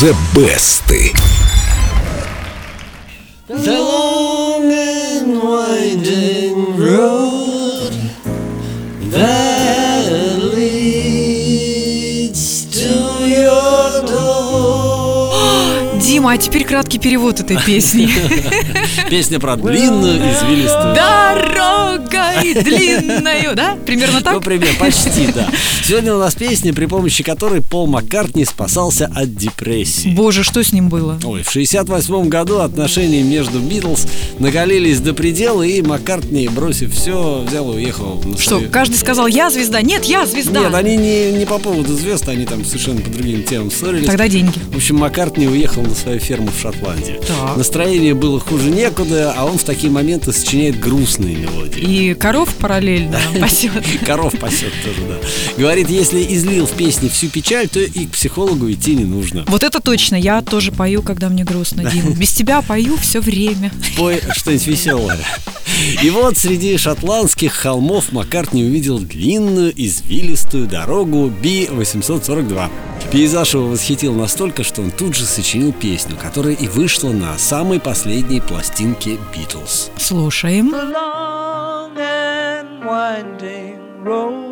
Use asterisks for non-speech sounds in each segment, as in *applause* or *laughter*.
The Best. The long and winding road А теперь краткий перевод этой *laughs* песни. Песня про длинную извилистую. Дорогой длинною, да? Примерно Ну, так? пример, почти, да. Сегодня у нас песня, при помощи которой Пол Маккартни спасался от депрессии. Боже, что с ним было? Ой, в 68 году отношения между Битлз накалились до предела, и Маккартни, бросив все, взял и уехал Что, каждый сказал, я звезда? Нет, я звезда. Нет, они не, не по поводу звезд, они там совершенно по другим темам ссорились. Тогда деньги. В общем, Маккартни уехал на свою ферму в Шотландии. Так. Настроение было хуже некуда, а он в такие моменты сочиняет грустные мелодии. И коров параллельно *laughs* пасет. Коров пасет тоже, да. Говорит, если излил в песне всю печаль, то и к психологу идти не нужно. Вот это точно, я тоже пою, когда мне грустно, Дима. Без тебя пою все время. *laughs* Пой что-нибудь веселое. И вот среди шотландских холмов Маккартни увидел длинную извилистую дорогу Би-842. Пейзаж его восхитил настолько, что он тут же сочинил песню, которая и вышла на самой последней пластинке Битлз. Слушаем. the long and winding road.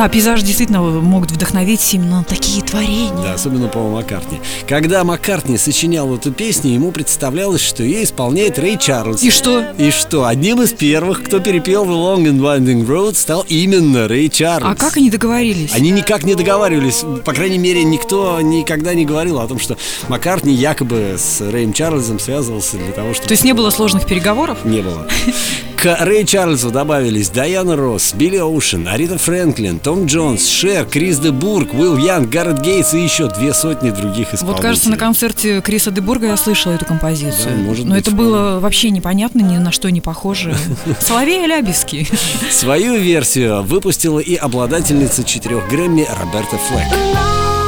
Да, пейзаж действительно могут вдохновить именно такие творения. Да, особенно Пола Маккартни. Когда Маккартни сочинял эту песню, ему представлялось, что ее исполняет Рэй Чарльз. И что? И что? Одним из первых, кто перепел The Long and Winding Road, стал именно Рэй Чарльз. А как они договорились? Они никак не договаривались, по крайней мере, никто никогда не говорил о том, что Маккартни якобы с Рэем Чарльзом связывался для того, чтобы... То есть не было сложных переговоров? Не было. *laughs* К Рэй Чарльзу добавились Дайана Росс, Билли Оушен, Арита Фрэнклин, Том Джонс, Шер, Крис де Бург, Уилл Янг, Гаррет Гейтс и еще две сотни других исполнителей. Вот кажется, на концерте Криса Дебурга я слышала эту композицию. Да, может Но быть, это было вообще непонятно, ни на что не похоже. *laughs* Соловей Алябьевский. Свою версию выпустила и обладательница четырех Грэмми Роберта Флэк.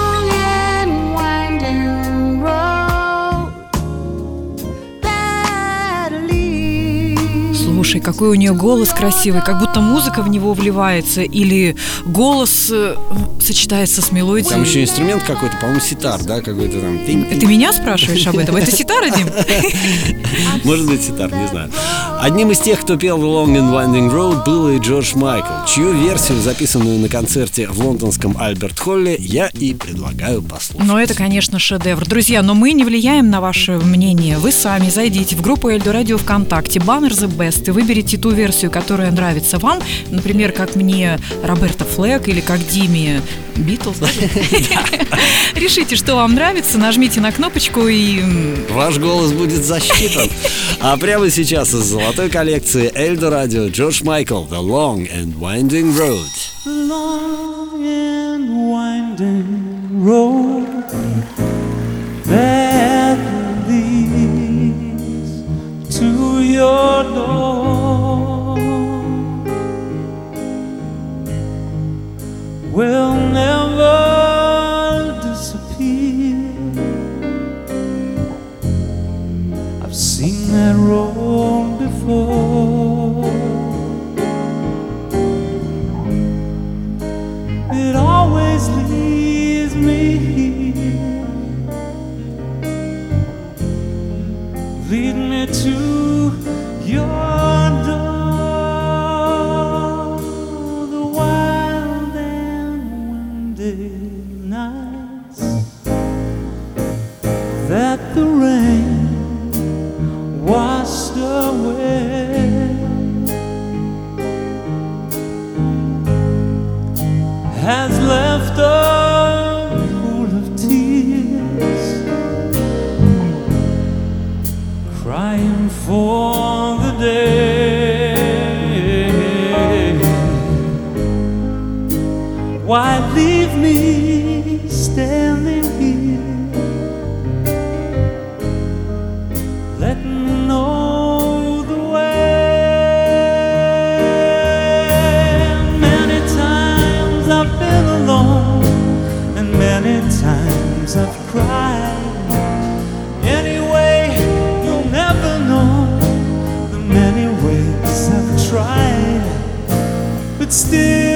Слушай, какой у нее голос красивый, как будто музыка в него вливается, или голос э, сочетается с мелодией. Там еще инструмент какой-то, по-моему, ситар, да, какой-то там. Ты меня спрашиваешь об этом? Это ситара, Дим? *laughs* Может быть, ситар, не знаю. Одним из тех, кто пел Long and Winding Road, был и Джордж Майкл, чью версию, записанную на концерте в лондонском Альберт Холле, я и предлагаю послушать. Но это, конечно, шедевр. Друзья, но мы не влияем на ваше мнение. Вы сами зайдите в группу Эльдо Радио ВКонтакте, баннер The Best, и выберите ту версию, которая нравится вам. Например, как мне Роберта Флэк или как Диме Битлз. *laughs* *laughs* Решите, что вам нравится, нажмите на кнопочку и... Ваш голос будет *laughs* засчитан. А прямо сейчас из золотой коллекции Эльдо Радио Джордж Майкл The Long and Winding Road. The long and winding road that nights that the rain washed away. has left a Why leave me standing here? Let me know the way. Many times I've been alone, and many times I've cried. Anyway, you'll never know the many ways I've tried, but still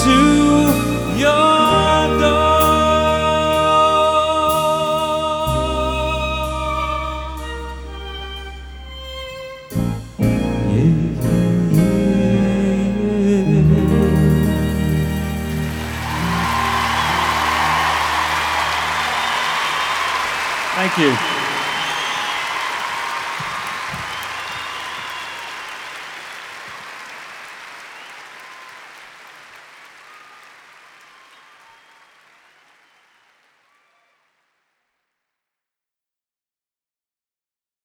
to your door. Thank you.